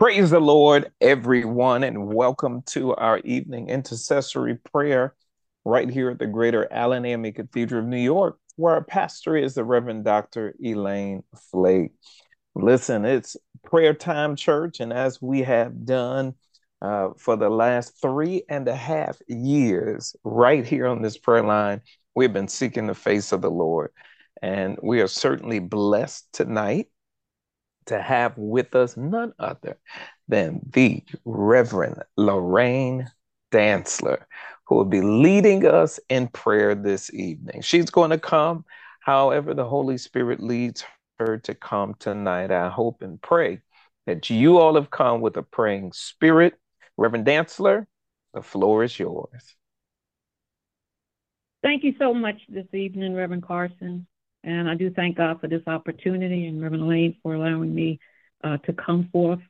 Praise the Lord, everyone, and welcome to our evening intercessory prayer right here at the Greater Allen A.M.E. Cathedral of New York, where our pastor is the Reverend Dr. Elaine Flake. Listen, it's prayer time, church, and as we have done uh, for the last three and a half years, right here on this prayer line, we've been seeking the face of the Lord. And we are certainly blessed tonight to have with us none other than the Reverend Lorraine Dantzler, who will be leading us in prayer this evening. She's going to come however the Holy Spirit leads her to come tonight. I hope and pray that you all have come with a praying spirit. Reverend Dantzler, the floor is yours. Thank you so much this evening, Reverend Carson. And I do thank God for this opportunity and Reverend Elaine for allowing me uh, to come forth.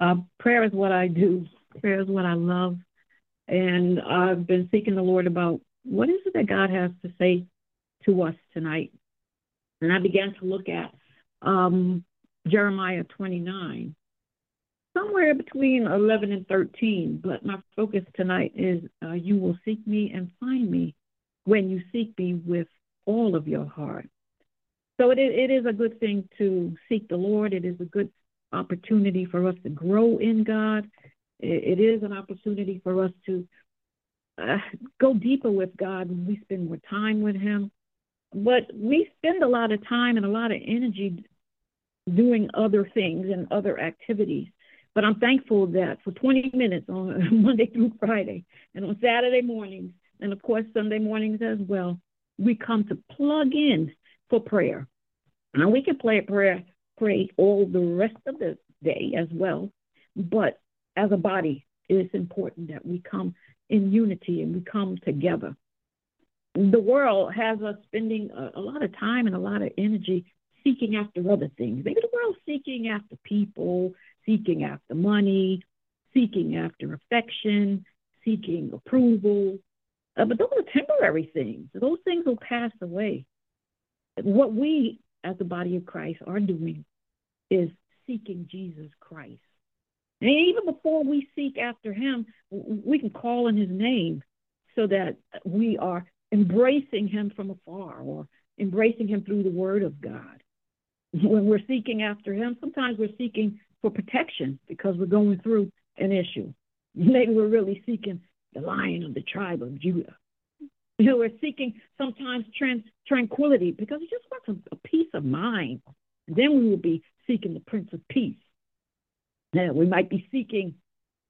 Uh, prayer is what I do. Prayer is what I love. And I've been seeking the Lord about what is it that God has to say to us tonight. And I began to look at um, Jeremiah 29, somewhere between 11 and 13. But my focus tonight is uh, you will seek me and find me when you seek me with all of your heart. So it, it is a good thing to seek the Lord. It is a good opportunity for us to grow in God. it, it is an opportunity for us to uh, go deeper with God when we spend more time with Him. But we spend a lot of time and a lot of energy doing other things and other activities. But I'm thankful that for 20 minutes on Monday through Friday and on Saturday mornings, and of course Sunday mornings as well, we come to plug in for prayer. And we can play prayer, pray all the rest of the day as well. But as a body, it is important that we come in unity and we come together. The world has us spending a, a lot of time and a lot of energy seeking after other things. Maybe the world's seeking after people, seeking after money, seeking after affection, seeking approval. Uh, but those are temporary things. Those things will pass away. What we as the body of Christ are doing is seeking Jesus Christ. And even before we seek after him, we can call in his name so that we are embracing him from afar or embracing him through the word of God. When we're seeking after him, sometimes we're seeking for protection because we're going through an issue. Maybe we're really seeking the lion of the tribe of Judah. Know, we're seeking sometimes tranquility because he just wants a, a peace of mind. And then we will be seeking the Prince of Peace. Now, we might be seeking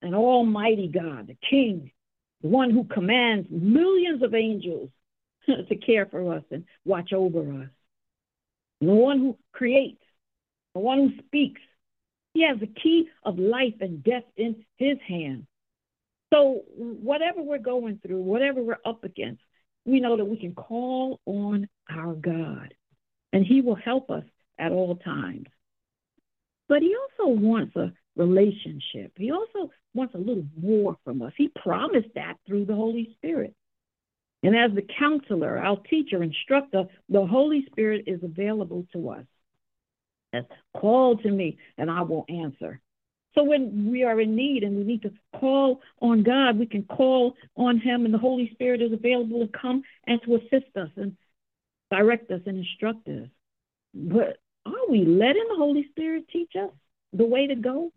an almighty God, the King, the one who commands millions of angels to care for us and watch over us, the one who creates, the one who speaks. He has the key of life and death in his hand. So, whatever we're going through, whatever we're up against, we know that we can call on our God and He will help us at all times. But He also wants a relationship. He also wants a little more from us. He promised that through the Holy Spirit. And as the counselor, our teacher, instructor, the Holy Spirit is available to us. Call to me and I will answer. So when we are in need and we need to call on God, we can call on Him, and the Holy Spirit is available to come and to assist us and direct us and instruct us. But are we letting the Holy Spirit teach us the way to go?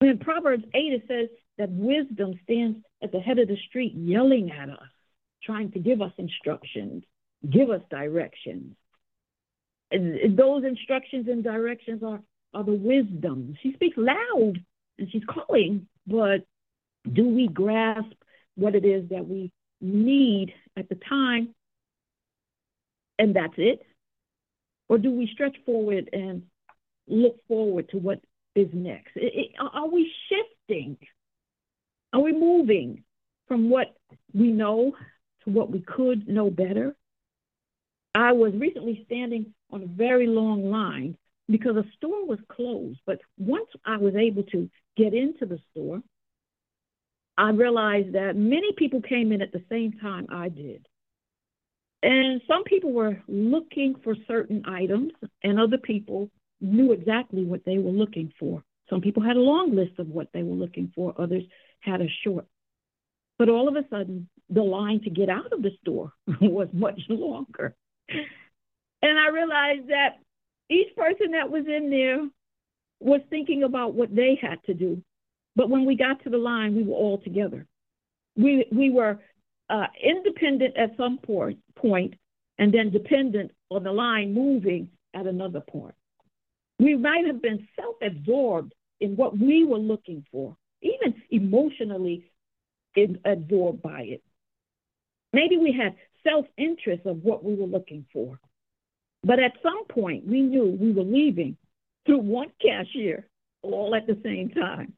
In Proverbs 8, it says that wisdom stands at the head of the street yelling at us, trying to give us instructions, give us directions. And those instructions and directions are are the wisdom. She speaks loud and she's calling, but do we grasp what it is that we need at the time and that's it? Or do we stretch forward and look forward to what is next? It, it, are we shifting? Are we moving from what we know to what we could know better? I was recently standing on a very long line because the store was closed. But once I was able to get into the store, I realized that many people came in at the same time I did. And some people were looking for certain items, and other people knew exactly what they were looking for. Some people had a long list of what they were looking for, others had a short. But all of a sudden, the line to get out of the store was much longer. And I realized that each person that was in there was thinking about what they had to do. But when we got to the line, we were all together. We, we were uh, independent at some point, point, and then dependent on the line moving at another point. We might have been self absorbed in what we were looking for, even emotionally absorbed by it. Maybe we had self interest of what we were looking for. But at some point, we knew we were leaving through one cashier all at the same time.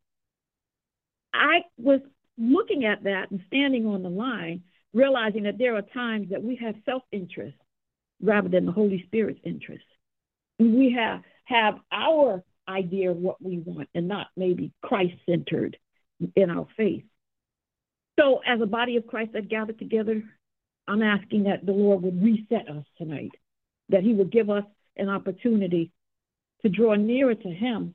I was looking at that and standing on the line, realizing that there are times that we have self interest rather than the Holy Spirit's interest. And We have, have our idea of what we want and not maybe Christ centered in our faith. So, as a body of Christ that gathered together, I'm asking that the Lord would reset us tonight, that He would give us an opportunity to draw nearer to Him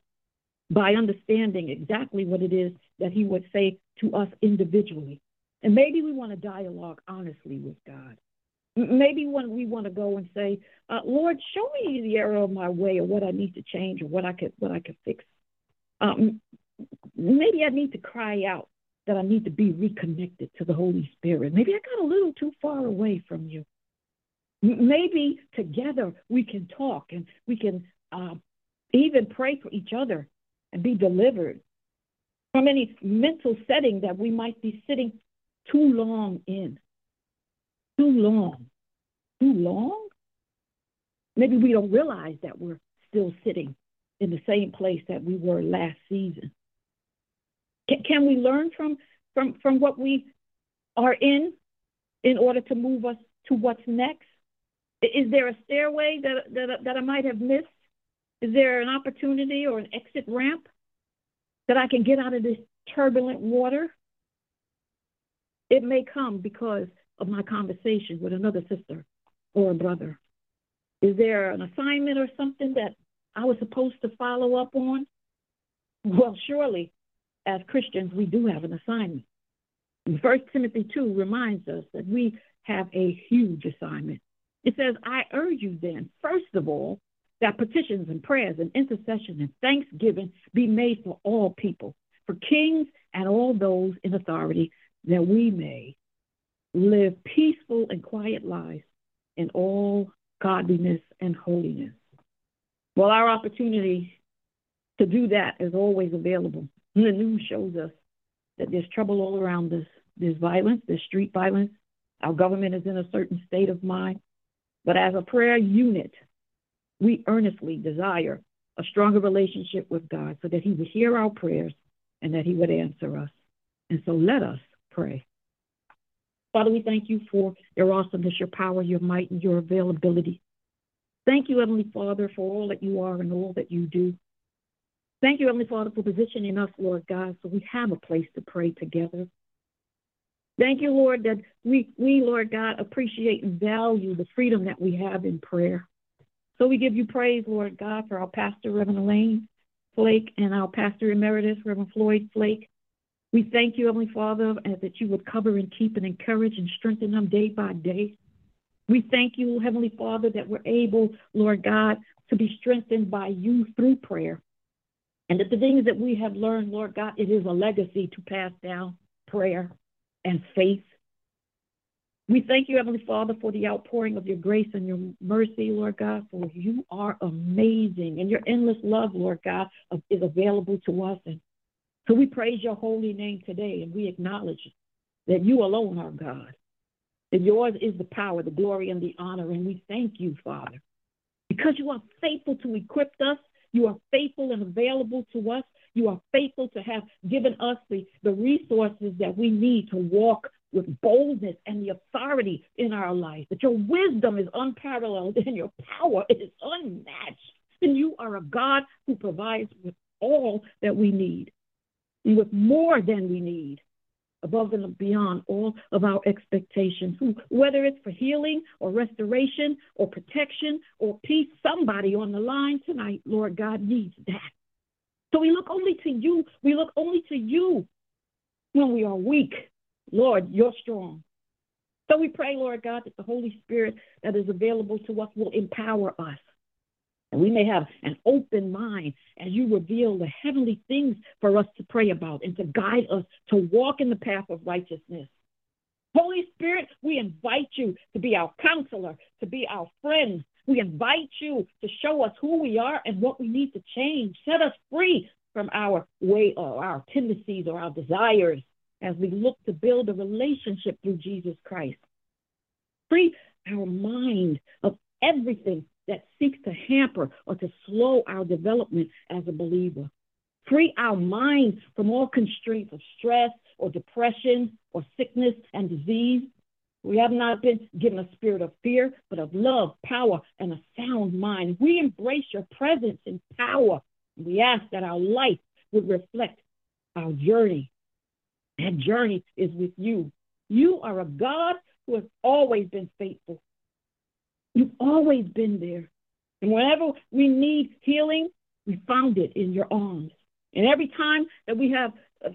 by understanding exactly what it is that He would say to us individually. And maybe we want to dialogue honestly with God. Maybe when we want to go and say, uh, Lord, show me the error of my way or what I need to change or what I could what I could fix. Um, maybe I need to cry out that I need to be reconnected to the Holy Spirit. Maybe I got a little too far away from you. Maybe together we can talk and we can uh, even pray for each other and be delivered from any mental setting that we might be sitting too long in. Too long. Too long? Maybe we don't realize that we're still sitting in the same place that we were last season. Can, can we learn from, from, from what we are in in order to move us to what's next? Is there a stairway that, that, that I might have missed? Is there an opportunity or an exit ramp that I can get out of this turbulent water? It may come because of my conversation with another sister or a brother. Is there an assignment or something that I was supposed to follow up on? Well, surely, as Christians, we do have an assignment. First Timothy 2 reminds us that we have a huge assignment. It says, I urge you then, first of all, that petitions and prayers and intercession and thanksgiving be made for all people, for kings and all those in authority, that we may live peaceful and quiet lives in all godliness and holiness. Well, our opportunity to do that is always available. The news shows us that there's trouble all around us. There's violence, there's street violence. Our government is in a certain state of mind. But as a prayer unit, we earnestly desire a stronger relationship with God so that He would hear our prayers and that He would answer us. And so let us pray. Father, we thank you for your awesomeness, your power, your might, and your availability. Thank you, Heavenly Father, for all that you are and all that you do. Thank you, Heavenly Father, for positioning us, Lord God, so we have a place to pray together. Thank you, Lord, that we, we, Lord God, appreciate and value the freedom that we have in prayer. So we give you praise, Lord God, for our pastor, Reverend Elaine Flake, and our pastor emeritus, Reverend Floyd Flake. We thank you, Heavenly Father, that you would cover and keep and encourage and strengthen them day by day. We thank you, Heavenly Father, that we're able, Lord God, to be strengthened by you through prayer. And that the things that we have learned, Lord God, it is a legacy to pass down prayer and faith we thank you, Heavenly Father, for the outpouring of your grace and your mercy, Lord God, for you are amazing and your endless love, Lord God, uh, is available to us. And so we praise your holy name today and we acknowledge that you alone are God, that yours is the power, the glory, and the honor. And we thank you, Father, because you are faithful to equip us. You are faithful and available to us. You are faithful to have given us the, the resources that we need to walk with boldness and the authority in our life, that your wisdom is unparalleled and your power is unmatched. And you are a God who provides with all that we need, and with more than we need, above and beyond all of our expectations. Whether it's for healing or restoration or protection or peace, somebody on the line tonight, Lord God, needs that. So we look only to you. We look only to you when we are weak. Lord, you're strong. So we pray, Lord God, that the Holy Spirit that is available to us will empower us. And we may have an open mind as you reveal the heavenly things for us to pray about and to guide us to walk in the path of righteousness. Holy Spirit, we invite you to be our counselor, to be our friend. We invite you to show us who we are and what we need to change. Set us free from our way or our tendencies or our desires as we look to build a relationship through Jesus Christ. Free our mind of everything that seeks to hamper or to slow our development as a believer. Free our minds from all constraints of stress or depression or sickness and disease. We have not been given a spirit of fear, but of love, power, and a sound mind. We embrace your presence and power. We ask that our life would reflect our journey. That journey is with you. You are a God who has always been faithful. You've always been there. And whenever we need healing, we found it in your arms. And every time that we have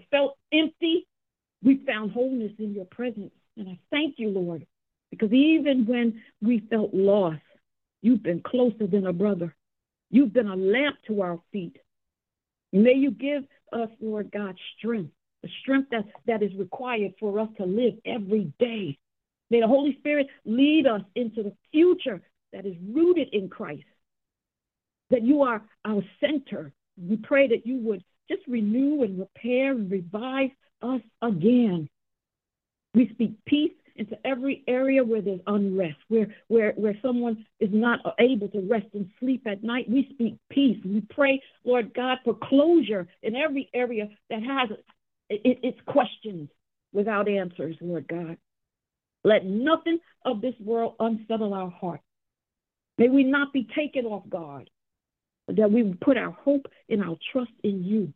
felt empty, we found wholeness in your presence. And I thank you, Lord, because even when we felt lost, you've been closer than a brother. You've been a lamp to our feet. May you give us, Lord God, strength, the strength that, that is required for us to live every day May the Holy Spirit lead us into the future that is rooted in Christ, that you are our center. We pray that you would just renew and repair and revive us again. We speak peace into every area where there's unrest, where, where, where someone is not able to rest and sleep at night. We speak peace. We pray, Lord God, for closure in every area that has it, its questions without answers, Lord God. Let nothing of this world unsettle our heart. May we not be taken off guard, that we put our hope and our trust in you.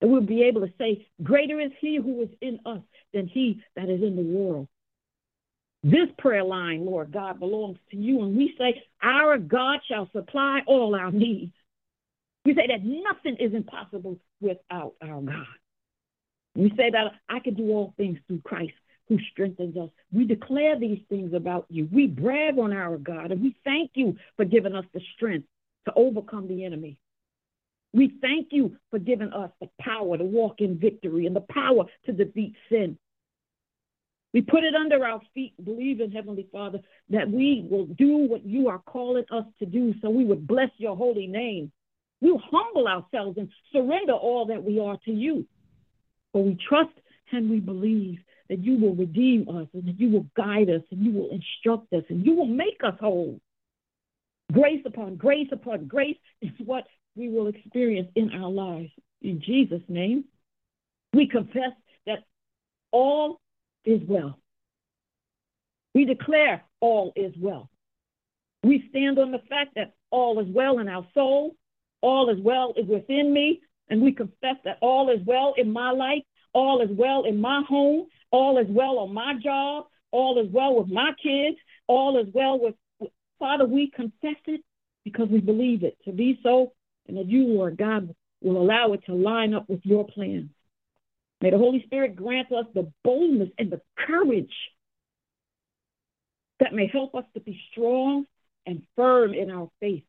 That we'll be able to say, Greater is he who is in us than he that is in the world. This prayer line, Lord God, belongs to you. And we say, Our God shall supply all our needs. We say that nothing is impossible without our God. We say that I can do all things through Christ who strengthens us. We declare these things about you. We brag on our God, and we thank you for giving us the strength to overcome the enemy. We thank you for giving us the power to walk in victory and the power to defeat sin. We put it under our feet, believing, Heavenly Father, that we will do what you are calling us to do so we would bless your holy name. We'll humble ourselves and surrender all that we are to you. For we trust and we believe that you will redeem us and that you will guide us and you will instruct us and you will make us whole. Grace upon grace upon grace is what we will experience in our lives. In Jesus' name, we confess that all is well. We declare all is well. We stand on the fact that all is well in our soul, all is well is within me, and we confess that all is well in my life, all is well in my home, all is well on my job, all is well with my kids, all is well with Father, we confess it because we believe it to be so, and that you, Lord God, will allow it to line up with your plans. May the Holy Spirit grant us the boldness and the courage that may help us to be strong and firm in our faith.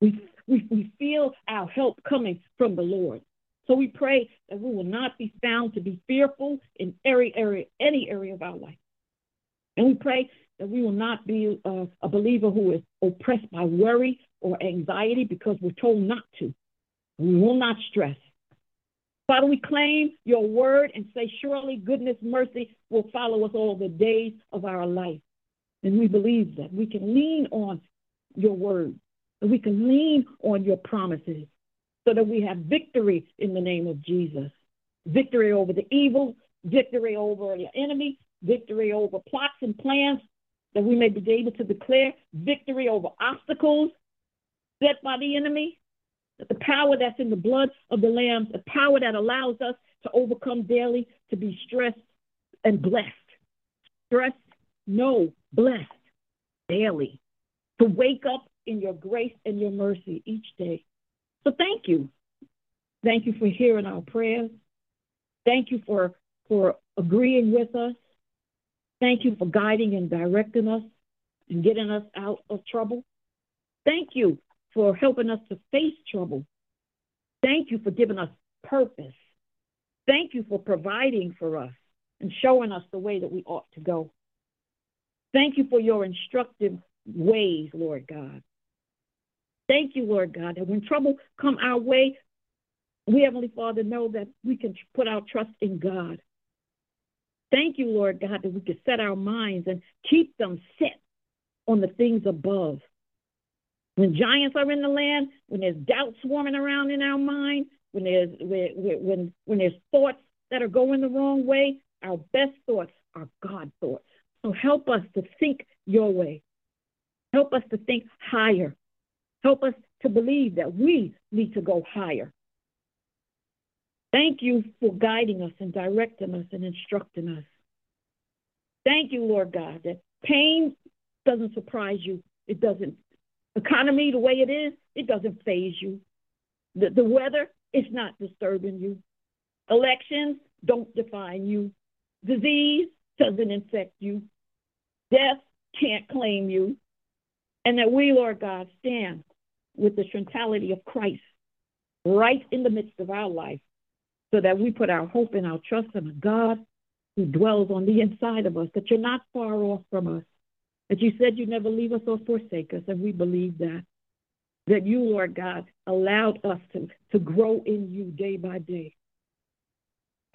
We, we, we feel our help coming from the Lord. So we pray that we will not be found to be fearful in every area, any area of our life. And we pray that we will not be uh, a believer who is oppressed by worry or anxiety because we're told not to. We will not stress. Father, we claim your word and say, surely goodness, mercy will follow us all the days of our life. And we believe that we can lean on your word, that we can lean on your promises, so that we have victory in the name of Jesus. Victory over the evil, victory over the enemy, victory over plots and plans, that we may be able to declare victory over obstacles set by the enemy, that the power that's in the blood of the Lamb, the power that allows us to overcome daily, to be stressed and blessed. Stressed, no, blessed daily. To wake up in your grace and your mercy each day. So thank you. Thank you for hearing our prayers. Thank you for, for agreeing with us. Thank you for guiding and directing us and getting us out of trouble. Thank you for helping us to face trouble. Thank you for giving us purpose. Thank you for providing for us and showing us the way that we ought to go. Thank you for your instructive ways, Lord God. Thank you, Lord God, that when trouble come our way, we, Heavenly Father, know that we can put our trust in God. Thank you, Lord God, that we can set our minds and keep them set on the things above. When giants are in the land, when there's doubt swarming around in our mind, when there's when when there's thoughts that are going the wrong way, our best thoughts are God thoughts. So help us to think your way. Help us to think higher. Help us to believe that we need to go higher. Thank you for guiding us and directing us and instructing us. Thank you, Lord God, that pain doesn't surprise you. It doesn't. Economy, the way it is, it doesn't phase you. The, the weather is not disturbing you. Elections don't define you. Disease doesn't infect you. Death can't claim you. And that we, Lord God, stand with the centrality of Christ right in the midst of our life so that we put our hope and our trust in a God who dwells on the inside of us, that you're not far off from us, that you said you'd never leave us or forsake us, and we believe that. That you, Lord God, allowed us to, to grow in you day by day.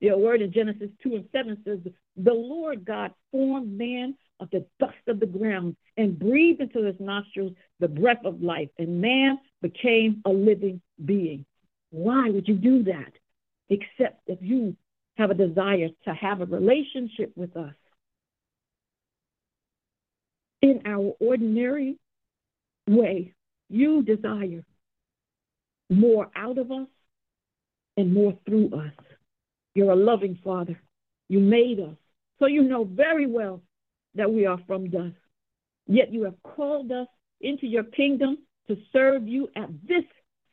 Your word in Genesis 2 and 7 says, The Lord God formed man of the dust of the ground and breathed into his nostrils the breath of life, and man became a living being. Why would you do that? Except if you have a desire to have a relationship with us. In our ordinary way, you desire more out of us and more through us. You're a loving Father. You made us. So you know very well that we are from dust. Yet you have called us into your kingdom to serve you at this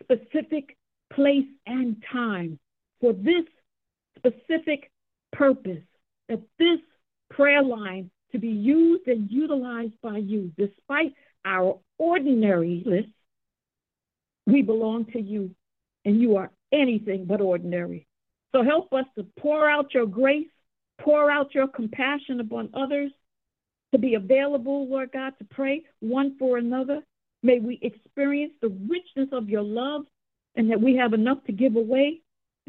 specific place and time for this specific purpose, that this prayer line to be used and utilized by you, despite our ordinary list, we belong to you, and you are anything but ordinary. So help us to pour out your grace, pour out your compassion upon others, to be available, Lord God, to pray one for another. May we experience the richness of your love and that we have enough to give away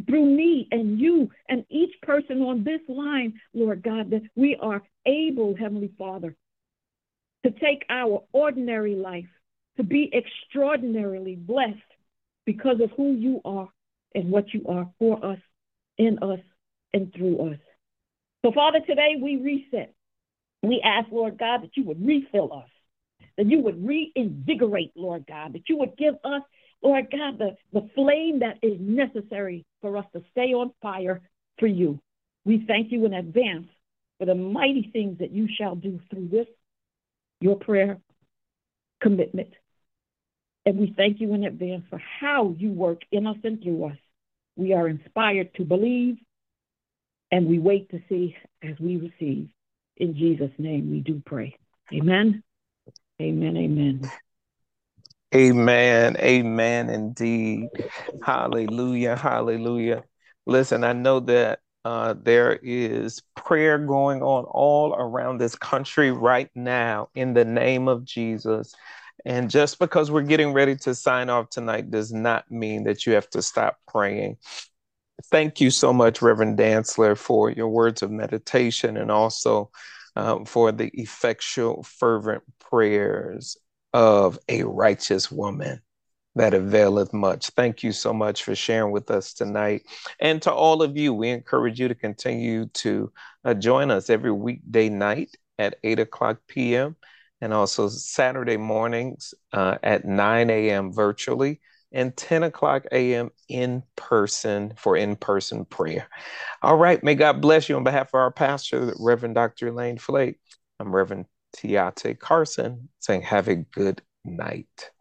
through me and you and each person on this line, Lord God, that we are able, Heavenly Father, to take our ordinary life, to be extraordinarily blessed because of who you are and what you are for us, in us, and through us. So, Father, today we reset. We ask, Lord God, that you would refill us, that you would reinvigorate, Lord God, that you would give us Lord God, the, the flame that is necessary for us to stay on fire for you. We thank you in advance for the mighty things that you shall do through this, your prayer commitment. And we thank you in advance for how you work in us and through us. We are inspired to believe, and we wait to see as we receive. In Jesus' name we do pray. Amen. Amen. Amen. Amen. Amen indeed. Hallelujah. Hallelujah. Listen, I know that uh, there is prayer going on all around this country right now in the name of Jesus. And just because we're getting ready to sign off tonight does not mean that you have to stop praying. Thank you so much, Reverend Dantzler, for your words of meditation and also um, for the effectual, fervent prayers of a righteous woman that availeth much. Thank you so much for sharing with us tonight. And to all of you, we encourage you to continue to uh, join us every weekday night at 8 o'clock p.m. and also Saturday mornings uh, at 9 a.m. virtually and 10 o'clock a.m. in person for in person prayer. All right. May God bless you on behalf of our pastor, Reverend Dr. Elaine Flake. I'm Reverend Tiate Carson saying, Have a good night.